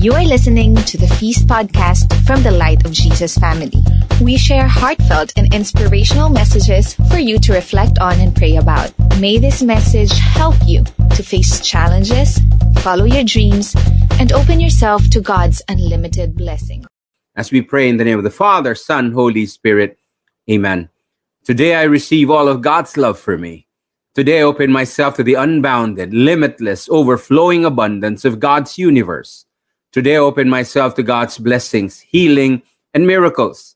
You are listening to the Feast podcast from the Light of Jesus family. We share heartfelt and inspirational messages for you to reflect on and pray about. May this message help you to face challenges, follow your dreams, and open yourself to God's unlimited blessing. As we pray in the name of the Father, Son, Holy Spirit, Amen. Today I receive all of God's love for me. Today I open myself to the unbounded, limitless, overflowing abundance of God's universe. Today I open myself to God's blessings, healing, and miracles.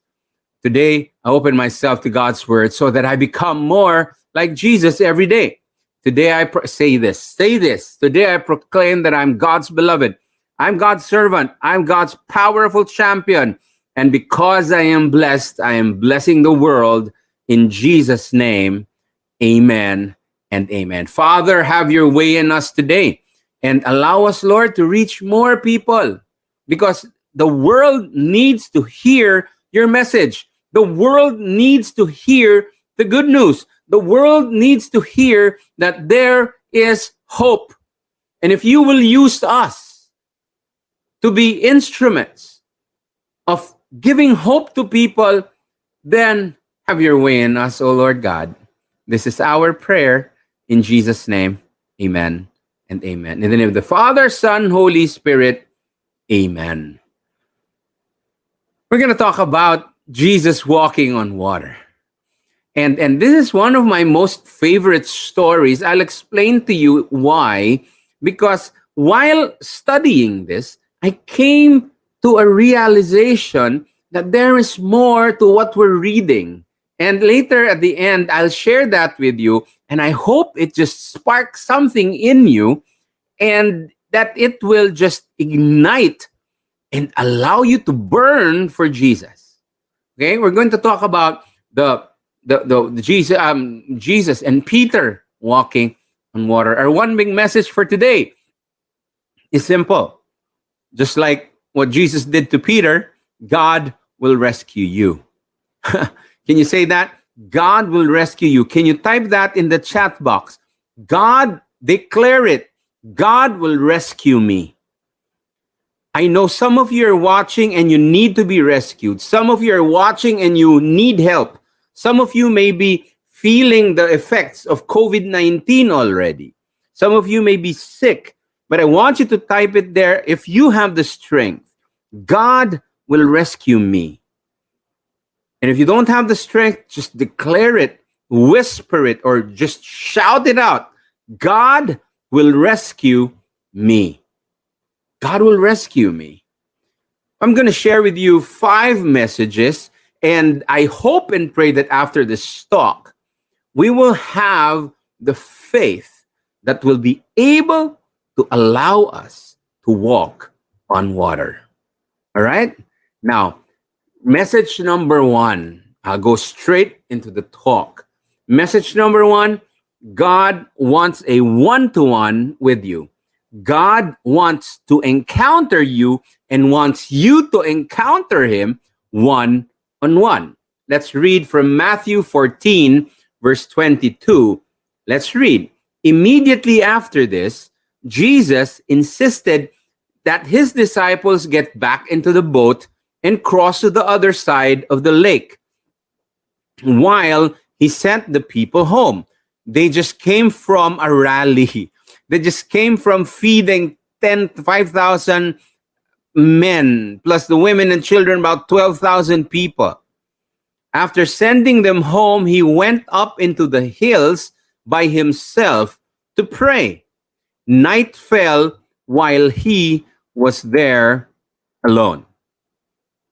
Today I open myself to God's word so that I become more like Jesus every day. Today I pro- say this, say this. Today I proclaim that I'm God's beloved. I'm God's servant. I'm God's powerful champion. And because I am blessed, I am blessing the world in Jesus' name. Amen and amen. Father, have your way in us today and allow us, Lord, to reach more people because the world needs to hear your message. The world needs to hear the good news. The world needs to hear that there is hope. And if you will use us to be instruments of giving hope to people, then have your way in us, O Lord God. This is our prayer in Jesus' name. Amen and amen. In the name of the Father, Son, Holy Spirit, amen. We're going to talk about Jesus walking on water. And, and this is one of my most favorite stories. I'll explain to you why. Because while studying this, I came to a realization that there is more to what we're reading. And later at the end, I'll share that with you. And I hope it just sparks something in you and that it will just ignite and allow you to burn for Jesus. Okay, we're going to talk about the the, the, the Jesus um Jesus and Peter walking on water. Our one big message for today is simple. Just like what Jesus did to Peter, God will rescue you. Can you say that? God will rescue you. Can you type that in the chat box? God, declare it. God will rescue me. I know some of you are watching and you need to be rescued. Some of you are watching and you need help. Some of you may be feeling the effects of COVID 19 already. Some of you may be sick, but I want you to type it there if you have the strength. God will rescue me. And if you don't have the strength, just declare it, whisper it, or just shout it out God will rescue me. God will rescue me. I'm going to share with you five messages, and I hope and pray that after this talk, we will have the faith that will be able to allow us to walk on water. All right? Now, message number one, I'll go straight into the talk. Message number one God wants a one to one with you. God wants to encounter you and wants you to encounter him one on one. Let's read from Matthew 14, verse 22. Let's read. Immediately after this, Jesus insisted that his disciples get back into the boat and cross to the other side of the lake while he sent the people home. They just came from a rally. They just came from feeding 10 5,000 men, plus the women and children, about 12,000 people. After sending them home, he went up into the hills by himself to pray. Night fell while he was there alone.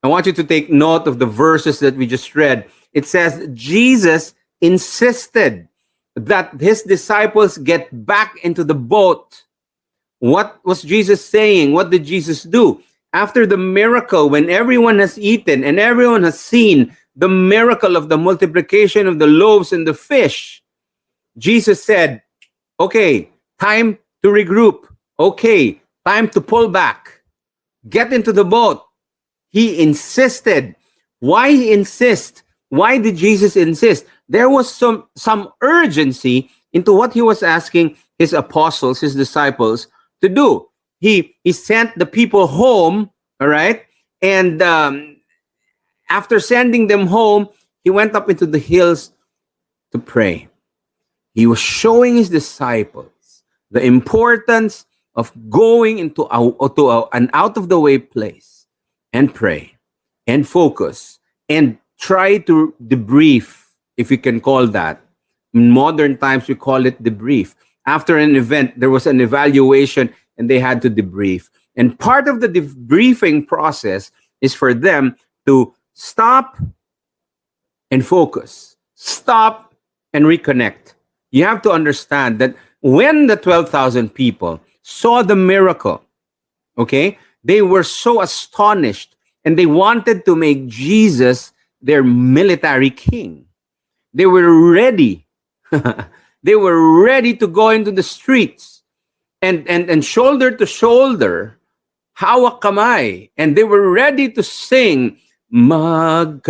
I want you to take note of the verses that we just read. It says, Jesus insisted that his disciples get back into the boat. What was Jesus saying? What did Jesus do? After the miracle, when everyone has eaten and everyone has seen the miracle of the multiplication of the loaves and the fish, Jesus said, Okay, time to regroup. Okay, time to pull back. Get into the boat. He insisted. Why he insist? Why did Jesus insist? There was some some urgency into what he was asking his apostles, his disciples to do. he he sent the people home. All right, and um, after sending them home, he went up into the hills to pray. He was showing his disciples the importance of going into a, to a, an out of the way place and pray and focus and try to debrief, if you can call that. In modern times, we call it debrief. After an event, there was an evaluation and they had to debrief. And part of the debriefing process is for them to stop and focus, stop and reconnect. You have to understand that when the 12,000 people saw the miracle, okay, they were so astonished and they wanted to make Jesus their military king. They were ready. they were ready to go into the streets and, and, and shoulder to shoulder, hawak kamay, and they were ready to sing Magkaisa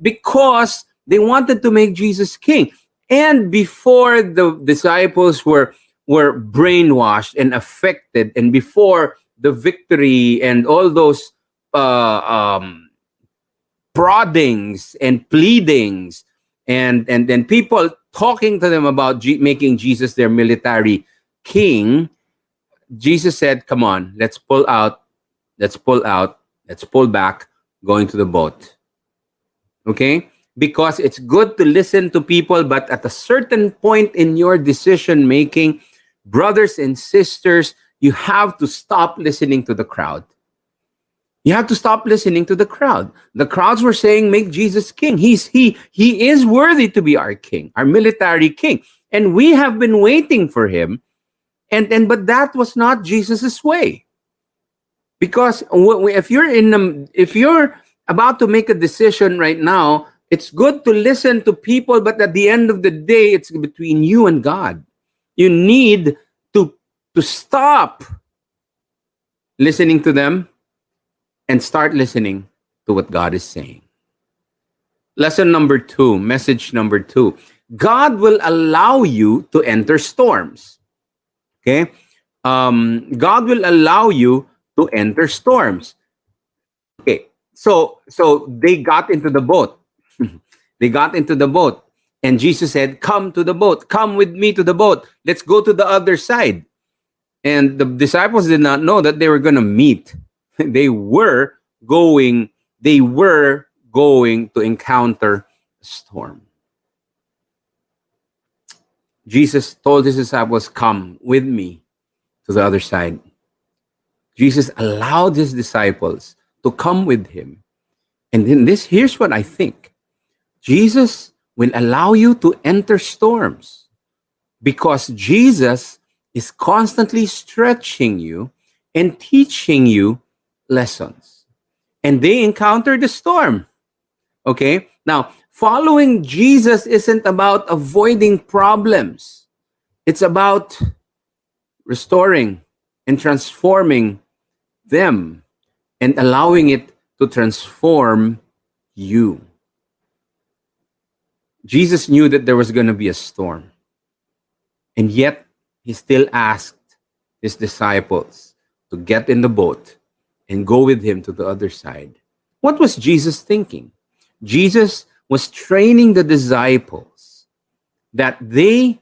because they wanted to make Jesus king. And before the disciples were were brainwashed and affected, and before the victory and all those uh, um, proddings and pleadings and and then people talking to them about G- making Jesus their military king, Jesus said, "Come on, let's pull out, let's pull out, let's pull back, going to the boat." Okay, because it's good to listen to people, but at a certain point in your decision making, brothers and sisters, you have to stop listening to the crowd. You have to stop listening to the crowd. The crowds were saying, "Make Jesus king. He's he he is worthy to be our king, our military king." And we have been waiting for him. And and but that was not Jesus's way. Because if you're in the, if you're about to make a decision right now, it's good to listen to people, but at the end of the day, it's between you and God. You need to to stop listening to them and start listening to what God is saying. Lesson number two, message number two God will allow you to enter storms. Okay? Um, God will allow you to enter storms. Okay, so so they got into the boat. they got into the boat, and Jesus said, "Come to the boat. Come with me to the boat. Let's go to the other side." And the disciples did not know that they were going to meet they were going they were going to encounter a storm jesus told his disciples come with me to the other side jesus allowed his disciples to come with him and then this here's what i think jesus will allow you to enter storms because jesus is constantly stretching you and teaching you lessons. And they encounter the storm. Okay? Now, following Jesus isn't about avoiding problems, it's about restoring and transforming them and allowing it to transform you. Jesus knew that there was going to be a storm. And yet, he still asked his disciples to get in the boat and go with him to the other side. What was Jesus thinking? Jesus was training the disciples that they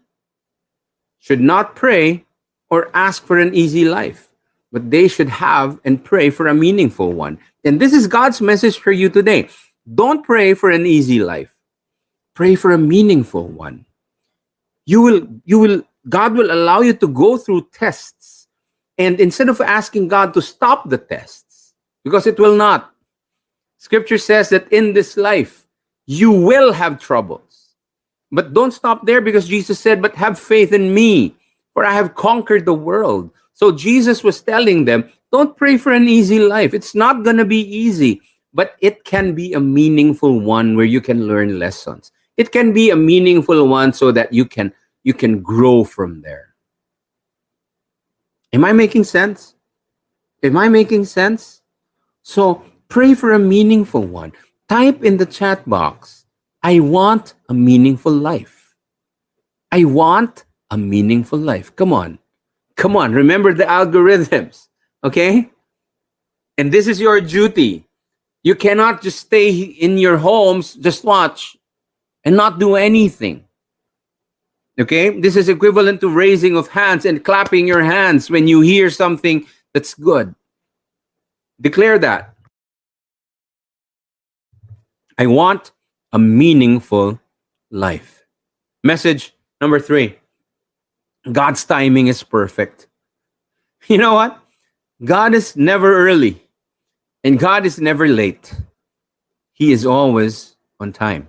should not pray or ask for an easy life, but they should have and pray for a meaningful one. And this is God's message for you today. Don't pray for an easy life. Pray for a meaningful one. You will you will God will allow you to go through tests and instead of asking God to stop the tests, because it will not, scripture says that in this life, you will have troubles. But don't stop there because Jesus said, But have faith in me, for I have conquered the world. So Jesus was telling them, Don't pray for an easy life. It's not going to be easy, but it can be a meaningful one where you can learn lessons. It can be a meaningful one so that you can you can grow from there. Am I making sense? Am I making sense? So pray for a meaningful one. Type in the chat box, I want a meaningful life. I want a meaningful life. Come on. Come on, remember the algorithms, okay? And this is your duty. You cannot just stay in your homes, just watch and not do anything. Okay? This is equivalent to raising of hands and clapping your hands when you hear something that's good. Declare that. I want a meaningful life. Message number three God's timing is perfect. You know what? God is never early and God is never late. He is always on time.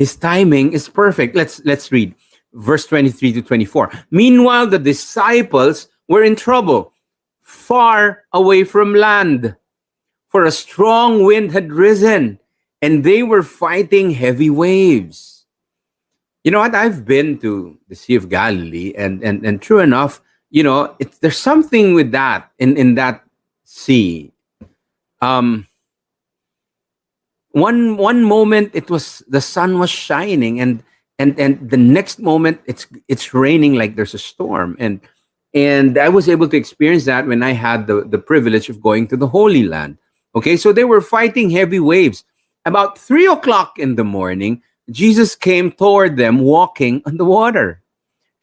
His timing is perfect. Let's let's read verse 23 to 24. Meanwhile, the disciples were in trouble, far away from land, for a strong wind had risen, and they were fighting heavy waves. You know what? I've been to the Sea of Galilee, and and and true enough, you know, it's there's something with that in in that sea. Um, one one moment it was the sun was shining, and and and the next moment it's it's raining like there's a storm, and and I was able to experience that when I had the the privilege of going to the Holy Land. Okay, so they were fighting heavy waves. About three o'clock in the morning, Jesus came toward them walking on the water.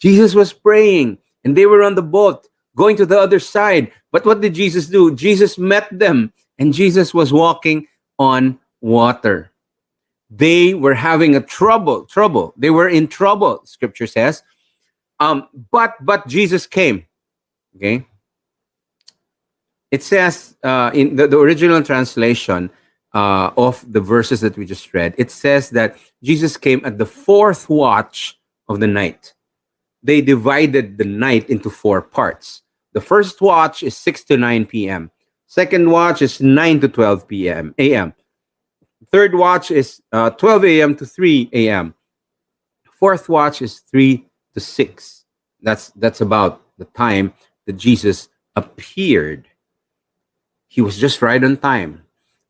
Jesus was praying, and they were on the boat going to the other side. But what did Jesus do? Jesus met them, and Jesus was walking on water. They were having a trouble, trouble. They were in trouble, scripture says. Um, but but Jesus came. Okay. It says uh, in the, the original translation, uh, of the verses that we just read, it says that Jesus came at the fourth watch of the night. They divided the night into four parts. The first watch is 6 to 9 p.m. Second watch is 9 to 12 p.m. a.m. Third watch is uh, 12 a.m. to 3 a.m. Fourth watch is 3 to 6. That's that's about the time that Jesus appeared. He was just right on time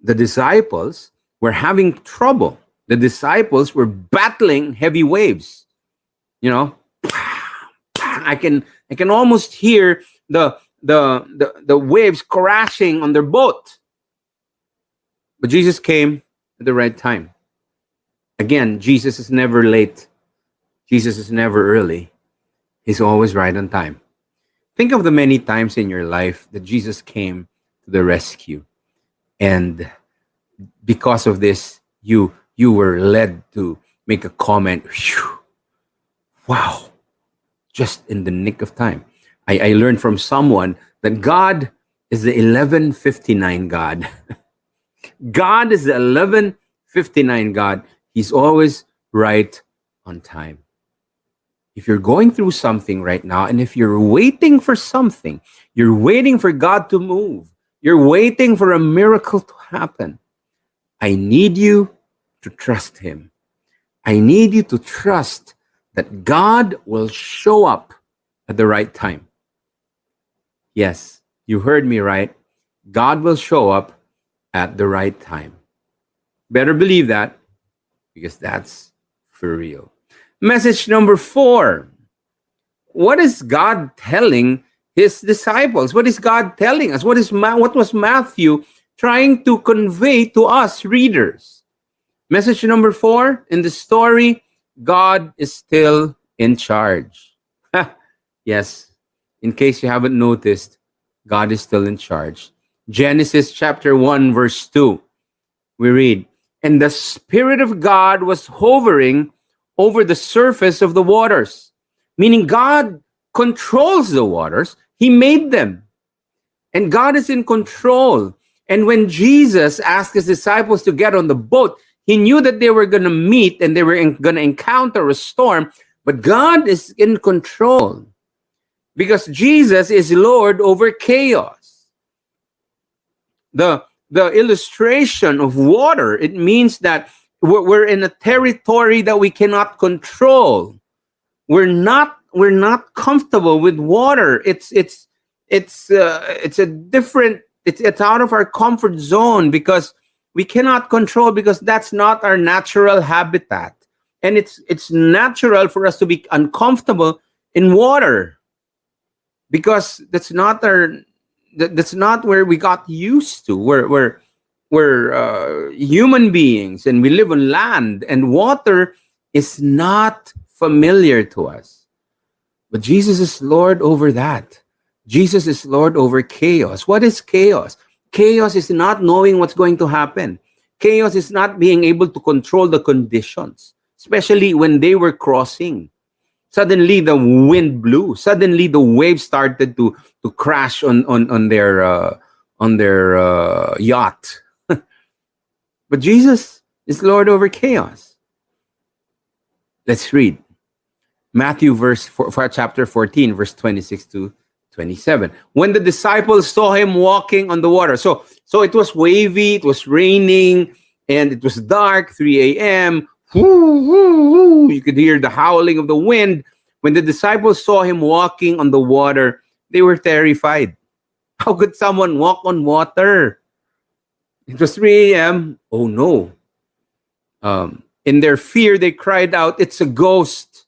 the disciples were having trouble. The disciples were battling heavy waves. You know, I can I can almost hear the the the, the waves crashing on their boat. But Jesus came at the right time. Again, Jesus is never late. Jesus is never early. He's always right on time. Think of the many times in your life that Jesus came to the rescue and because of this you you were led to make a comment Whew, wow just in the nick of time I, I learned from someone that god is the 1159 god god is the 1159 god he's always right on time if you're going through something right now and if you're waiting for something you're waiting for god to move you're waiting for a miracle to happen. I need you to trust Him. I need you to trust that God will show up at the right time. Yes, you heard me right. God will show up at the right time. Better believe that because that's for real. Message number four What is God telling his disciples. What is God telling us? What is Ma- what was Matthew trying to convey to us readers? Message number 4 in the story, God is still in charge. yes. In case you haven't noticed, God is still in charge. Genesis chapter 1 verse 2. We read, "And the spirit of God was hovering over the surface of the waters." Meaning God controls the waters he made them. And God is in control. And when Jesus asked his disciples to get on the boat, he knew that they were going to meet and they were going to encounter a storm. But God is in control because Jesus is Lord over chaos. The, the illustration of water, it means that we're in a territory that we cannot control. We're not we're not comfortable with water. It's it's it's uh, it's a different. It's it's out of our comfort zone because we cannot control because that's not our natural habitat, and it's it's natural for us to be uncomfortable in water. because that's not our that, that's not where we got used to. We're we're we're uh, human beings and we live on land and water is not familiar to us. But Jesus is Lord over that. Jesus is Lord over chaos. What is chaos? Chaos is not knowing what's going to happen. Chaos is not being able to control the conditions, especially when they were crossing. Suddenly the wind blew. Suddenly the waves started to to crash on on on their uh, on their uh, yacht. but Jesus is Lord over chaos. Let's read Matthew verse four, chapter 14 verse 26 to 27 when the disciples saw him walking on the water so so it was wavy it was raining and it was dark 3 a.m you could hear the howling of the wind. When the disciples saw him walking on the water they were terrified. How could someone walk on water? It was 3 a.m oh no. Um, in their fear they cried out it's a ghost.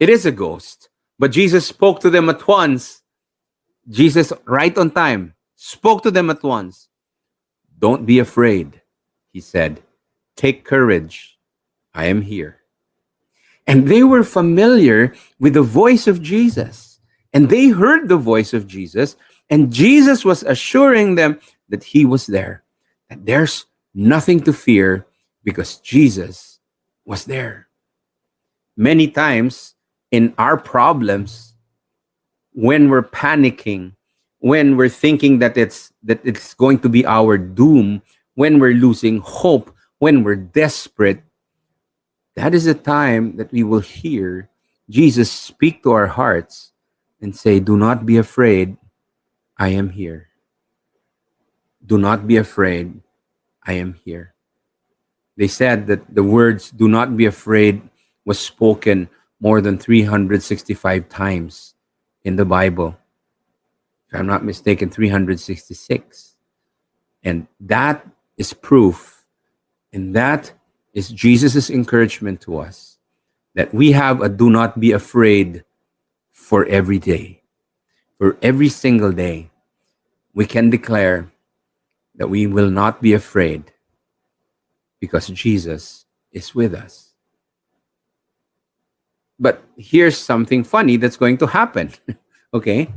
It is a ghost. But jesus spoke to them at once. Jesus, right on time, spoke to them at once. Don't be afraid, he said. Take courage. I am here. And they were familiar with the voice of Jesus. And they heard the voice of Jesus. And Jesus was assuring them that he was there, that there's nothing to fear because Jesus was there. Many times in our problems, when we're panicking, when we're thinking that it's that it's going to be our doom, when we're losing hope, when we're desperate, that is a time that we will hear Jesus speak to our hearts and say, Do not be afraid, I am here. Do not be afraid, I am here. They said that the words, Do not be afraid, was spoken more than 365 times in the Bible. If I'm not mistaken, 366. And that is proof, and that is Jesus' encouragement to us that we have a do not be afraid for every day. For every single day, we can declare that we will not be afraid because Jesus is with us. But here's something funny that's going to happen. okay,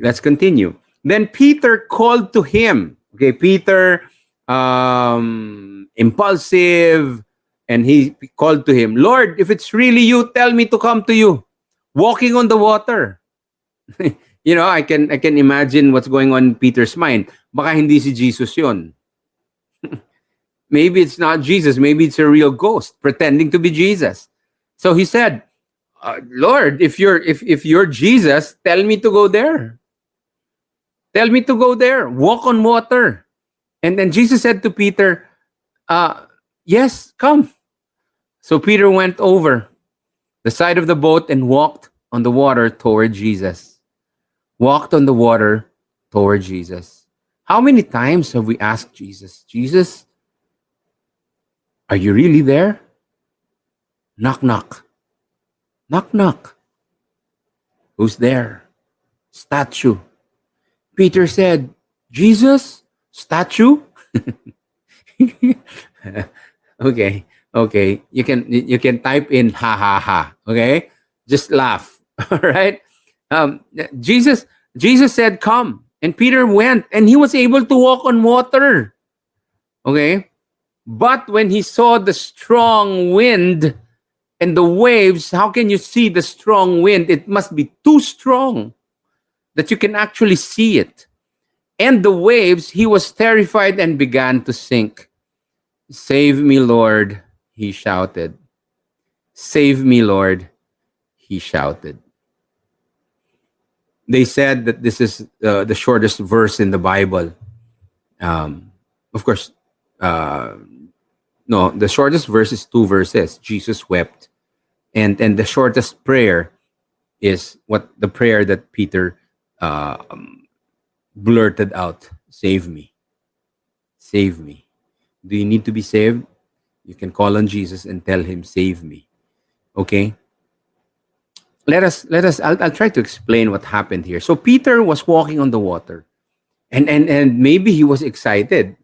let's continue. Then Peter called to him. Okay, Peter, um, impulsive, and he called to him, Lord, if it's really you, tell me to come to you. Walking on the water. you know, I can I can imagine what's going on in Peter's mind. Baka hindi si Jesus yon. maybe it's not Jesus. Maybe it's a real ghost pretending to be Jesus. So he said, uh, Lord, if you're if if you're Jesus, tell me to go there. Tell me to go there. Walk on water. And then Jesus said to Peter, uh, yes, come. So Peter went over the side of the boat and walked on the water toward Jesus. Walked on the water toward Jesus. How many times have we asked Jesus, Jesus, are you really there? Knock, knock. Knock, knock. Who's there? Statue. Peter said, Jesus? Statue? okay, okay. You can you can type in ha ha ha. Okay, just laugh. All right. Um, Jesus Jesus said, "Come," and Peter went, and he was able to walk on water. Okay, but when he saw the strong wind, and the waves, how can you see the strong wind? It must be too strong that you can actually see it. And the waves, he was terrified and began to sink. Save me, Lord, he shouted. Save me, Lord, he shouted. They said that this is uh, the shortest verse in the Bible. Um, of course, uh, no, the shortest verse is two verses. Jesus wept and and the shortest prayer is what the prayer that Peter uh, um, blurted out: "Save me, save me." Do you need to be saved? You can call on Jesus and tell him, "Save me." Okay. let us let us I'll, I'll try to explain what happened here. So Peter was walking on the water, and and and maybe he was excited.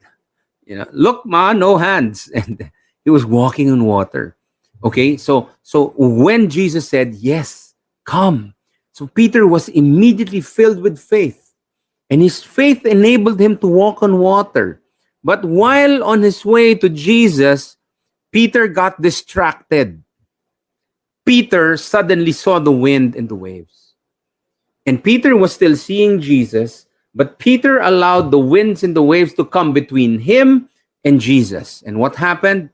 You know, look, ma, no hands, and he was walking on water. Okay, so so when Jesus said yes, come, so Peter was immediately filled with faith, and his faith enabled him to walk on water. But while on his way to Jesus, Peter got distracted. Peter suddenly saw the wind and the waves. And Peter was still seeing Jesus, but Peter allowed the winds and the waves to come between him and Jesus. And what happened?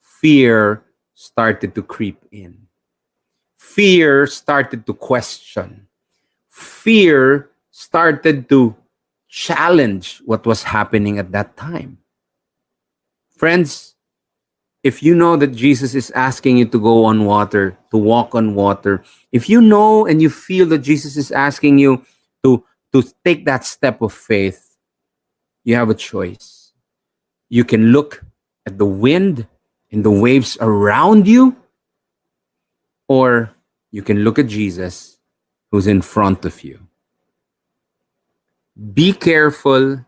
Fear started to creep in. Fear started to question. Fear started to challenge what was happening at that time. Friends, if you know that Jesus is asking you to go on water, to walk on water, if you know and you feel that Jesus is asking you to, to take that step of faith, you have a choice. You can look at the wind and the waves around you, or you can look at Jesus who's in front of you. Be careful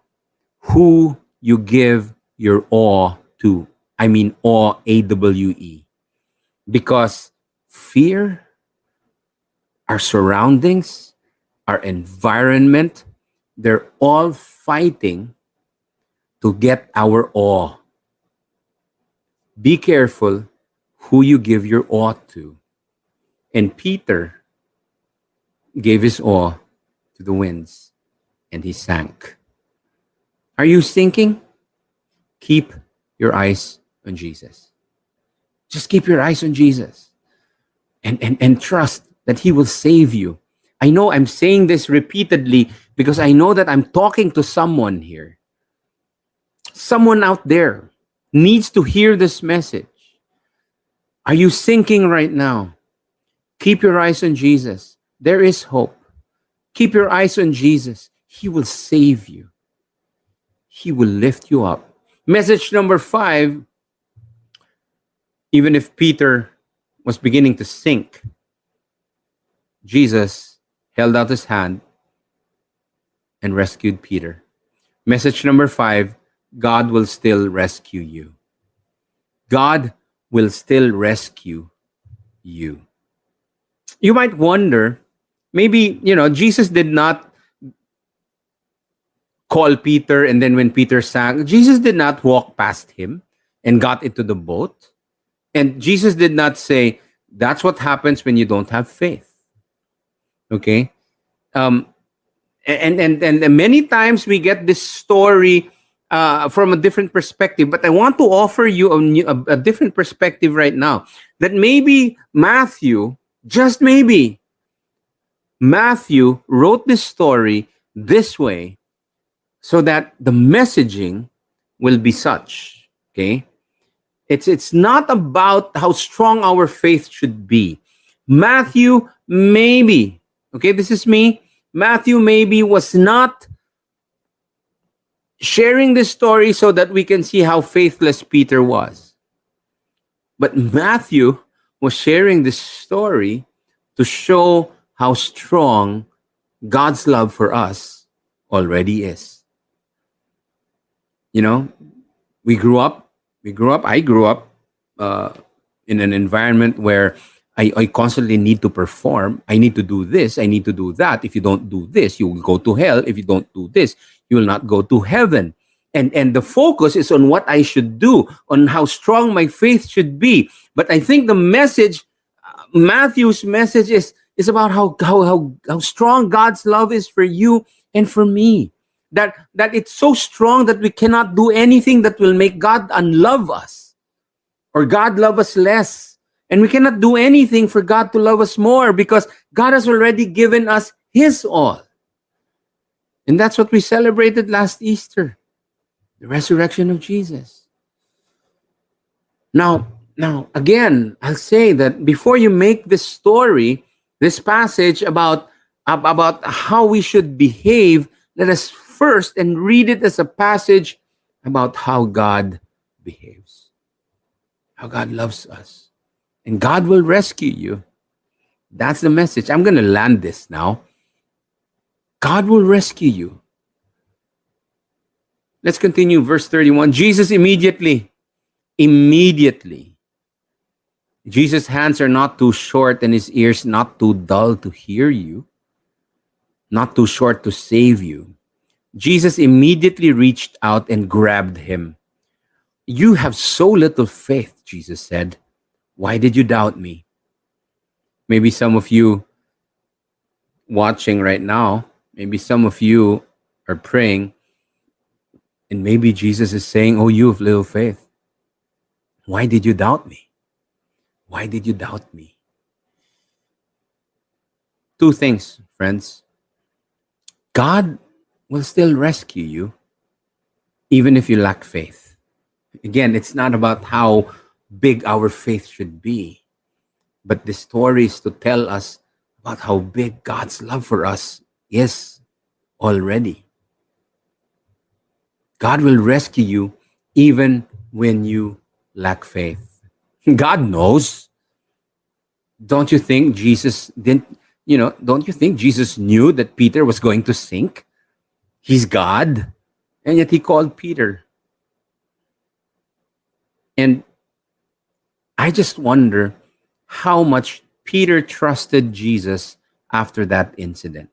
who you give your awe to. I mean awe, A W E. Because fear, our surroundings, our environment, they're all fighting to get our awe. Be careful who you give your awe to. And Peter gave his awe to the winds and he sank. Are you sinking? Keep your eyes on Jesus. Just keep your eyes on Jesus and, and, and trust that He will save you. I know I'm saying this repeatedly because I know that I'm talking to someone here. Someone out there needs to hear this message. Are you sinking right now? Keep your eyes on Jesus. There is hope. Keep your eyes on Jesus. He will save you, He will lift you up. Message number five even if Peter was beginning to sink, Jesus held out his hand and rescued Peter. Message number five God will still rescue you. God will still rescue you. You might wonder, maybe, you know, Jesus did not call Peter, and then when Peter sank, Jesus did not walk past him and got into the boat. And Jesus did not say, that's what happens when you don't have faith. Okay? Um, and, and, and many times we get this story uh, from a different perspective, but I want to offer you a, a, a different perspective right now. That maybe Matthew, just maybe, Matthew wrote this story this way so that the messaging will be such. Okay? It's it's not about how strong our faith should be. Matthew maybe, okay, this is me. Matthew maybe was not sharing this story so that we can see how faithless Peter was. But Matthew was sharing this story to show how strong God's love for us already is. You know, we grew up we grew up i grew up uh, in an environment where I, I constantly need to perform. I need to do this i need to do that. If you don't do this you will go to hell. If you don't do this you will not go to heaven. And and the focus is on what i should do on how strong my faith should be. But i think the message uh, matthew's message is is about how, how how how strong god's love is for you and for me that that it's so strong that we cannot do anything that will make God unlove us or God love us less. And we cannot do anything for God to love us more because God has already given us his all. And that's what we celebrated last Easter, the resurrection of Jesus. Now, now again, I'll say that before you make this story, this passage about about how we should behave, let us first and read it as a passage about how God behaves, how God loves us. And God will rescue you. That's the message. I'm going to land this now. God will rescue you. Let's continue. Verse 31. Jesus immediately, immediately. Jesus' hands are not too short and his ears not too dull to hear you, not too short to save you. Jesus immediately reached out and grabbed him. You have so little faith, Jesus said. Why did you doubt me? Maybe some of you watching right now, maybe some of you are praying, and maybe Jesus is saying, Oh, you have little faith. Why did you doubt me? Why did you doubt me? Two things, friends. God will still rescue you, even if you lack faith. Again, it's not about how big our faith should be, but the story is to tell us about how big God's love for us is already. God will rescue you even when you lack faith. God knows. Don't you think Jesus didn't, you know, don't you think Jesus knew that Peter was going to sink? He's God. And yet he called Peter. And I just wonder how much Peter trusted Jesus after that incident.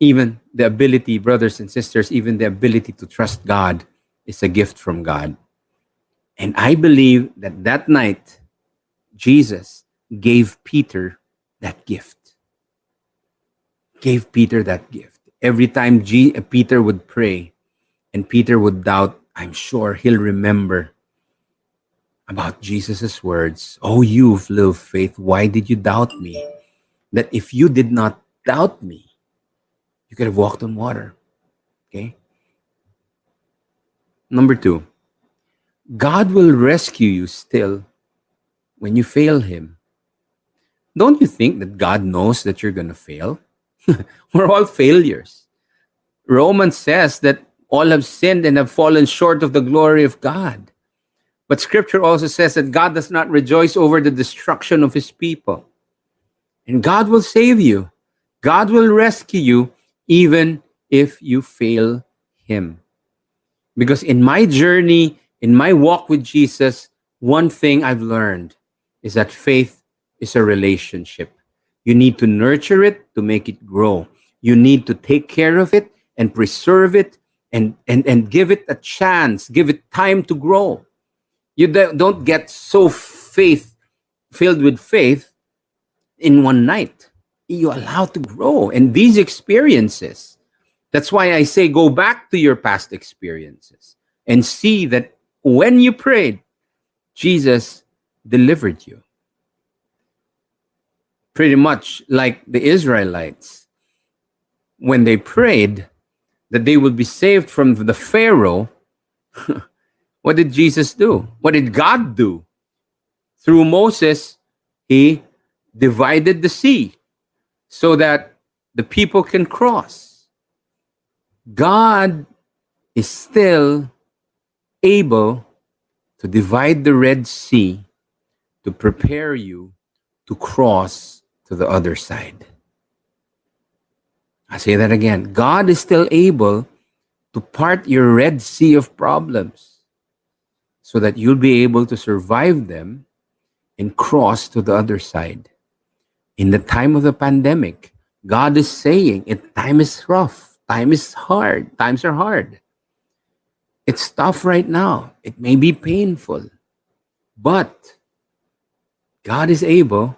Even the ability, brothers and sisters, even the ability to trust God is a gift from God. And I believe that that night, Jesus gave Peter that gift. Gave Peter that gift. Every time G- Peter would pray and Peter would doubt, I'm sure he'll remember about Jesus' words. Oh, you of little faith, why did you doubt me? That if you did not doubt me, you could have walked on water. Okay? Number two, God will rescue you still when you fail Him. Don't you think that God knows that you're going to fail? We're all failures. Romans says that all have sinned and have fallen short of the glory of God. But scripture also says that God does not rejoice over the destruction of his people. And God will save you, God will rescue you even if you fail him. Because in my journey, in my walk with Jesus, one thing I've learned is that faith is a relationship. You need to nurture it to make it grow. You need to take care of it and preserve it and, and, and give it a chance, give it time to grow. You don't get so faith filled with faith in one night. You allow to grow. And these experiences, that's why I say go back to your past experiences and see that when you prayed, Jesus delivered you. Pretty much like the Israelites, when they prayed that they would be saved from the Pharaoh, what did Jesus do? What did God do? Through Moses, he divided the sea so that the people can cross. God is still able to divide the Red Sea to prepare you to cross to the other side. I say that again. God is still able to part your Red Sea of problems so that you'll be able to survive them and cross to the other side. In the time of the pandemic, God is saying, it time is rough, time is hard, times are hard. It's tough right now. It may be painful, but God is able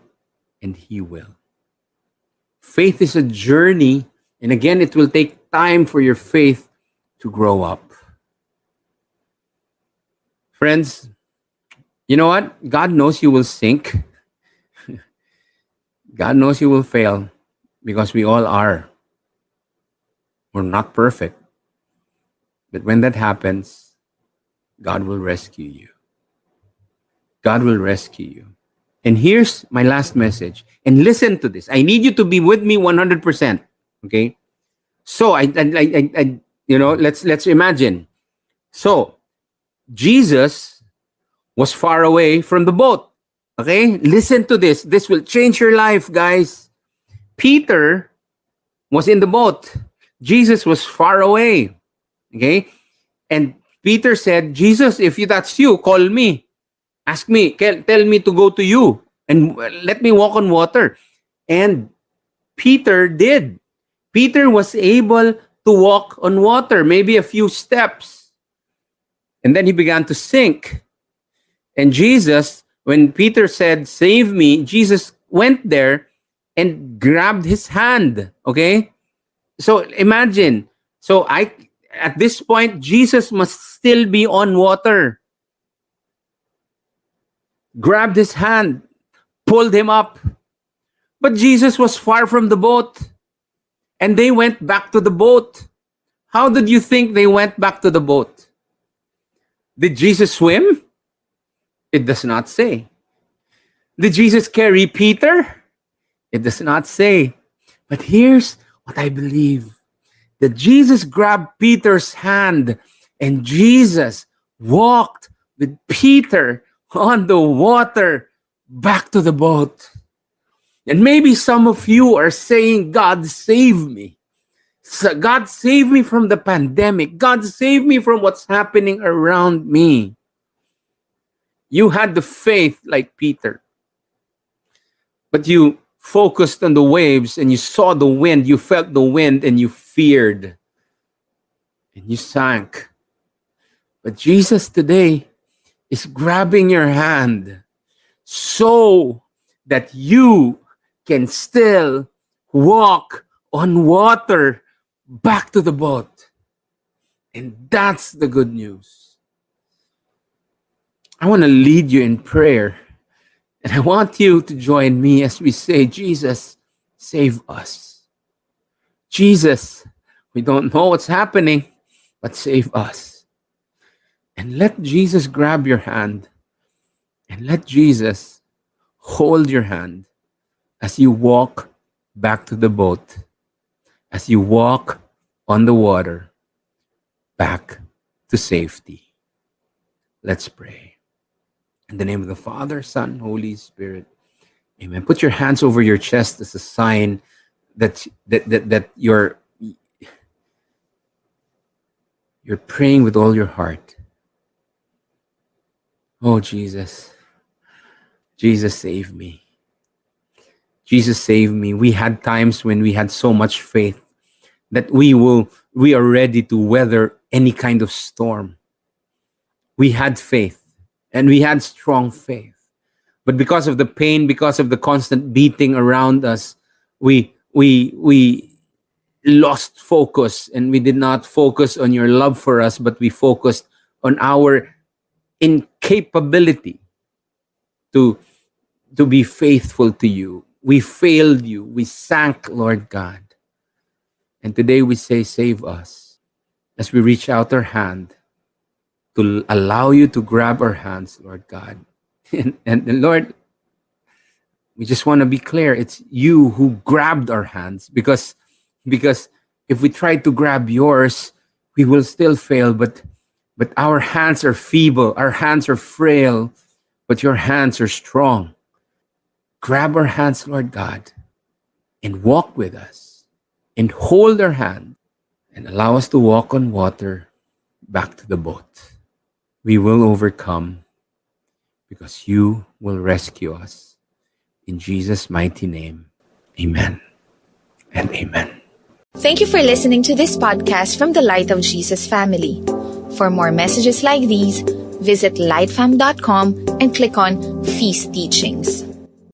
and He will. Faith is a journey, and again, it will take time for your faith to grow up. Friends, you know what? God knows you will sink. God knows you will fail because we all are. We're not perfect. But when that happens, God will rescue you. God will rescue you. And here's my last message. And listen to this. I need you to be with me 100%. Okay? So I, I, I, I you know, let's let's imagine. So Jesus was far away from the boat. Okay? Listen to this. This will change your life, guys. Peter was in the boat. Jesus was far away. Okay? And Peter said, Jesus, if you that's you, call me. Ask me, tell me to go to you and let me walk on water. And Peter did. Peter was able to walk on water, maybe a few steps. And then he began to sink. And Jesus, when Peter said, Save me, Jesus went there and grabbed his hand. Okay? So imagine. So I at this point, Jesus must still be on water. Grabbed his hand, pulled him up. But Jesus was far from the boat. And they went back to the boat. How did you think they went back to the boat? Did Jesus swim? It does not say. Did Jesus carry Peter? It does not say. But here's what I believe that Jesus grabbed Peter's hand and Jesus walked with Peter on the water back to the boat. And maybe some of you are saying, God, save me. God, save me from the pandemic. God, save me from what's happening around me. You had the faith like Peter, but you focused on the waves and you saw the wind, you felt the wind and you feared and you sank. But Jesus today is grabbing your hand so that you can still walk on water back to the boat. And that's the good news. I want to lead you in prayer. And I want you to join me as we say, Jesus, save us. Jesus, we don't know what's happening, but save us. And let Jesus grab your hand and let Jesus hold your hand as you walk back to the boat, as you walk on the water back to safety. Let's pray. In the name of the Father, Son, Holy Spirit. Amen. Put your hands over your chest as a sign that that that, that you're you're praying with all your heart. Oh Jesus. Jesus save me. Jesus save me. We had times when we had so much faith that we will we are ready to weather any kind of storm. We had faith and we had strong faith. But because of the pain, because of the constant beating around us, we we we lost focus and we did not focus on your love for us, but we focused on our incapability to to be faithful to you we failed you. We sank, Lord God. And today we say, Save us as we reach out our hand to allow you to grab our hands, Lord God. and, and Lord, we just want to be clear it's you who grabbed our hands because because if we try to grab yours we will still fail but but our hands are feeble our hands are frail but your hands are strong grab our hands, Lord God, and walk with us and hold our hand and allow us to walk on water back to the boat. We will overcome because you will rescue us. In Jesus' mighty name, amen and amen. Thank you for listening to this podcast from the Light of Jesus family. For more messages like these, visit lightfam.com and click on Feast Teachings.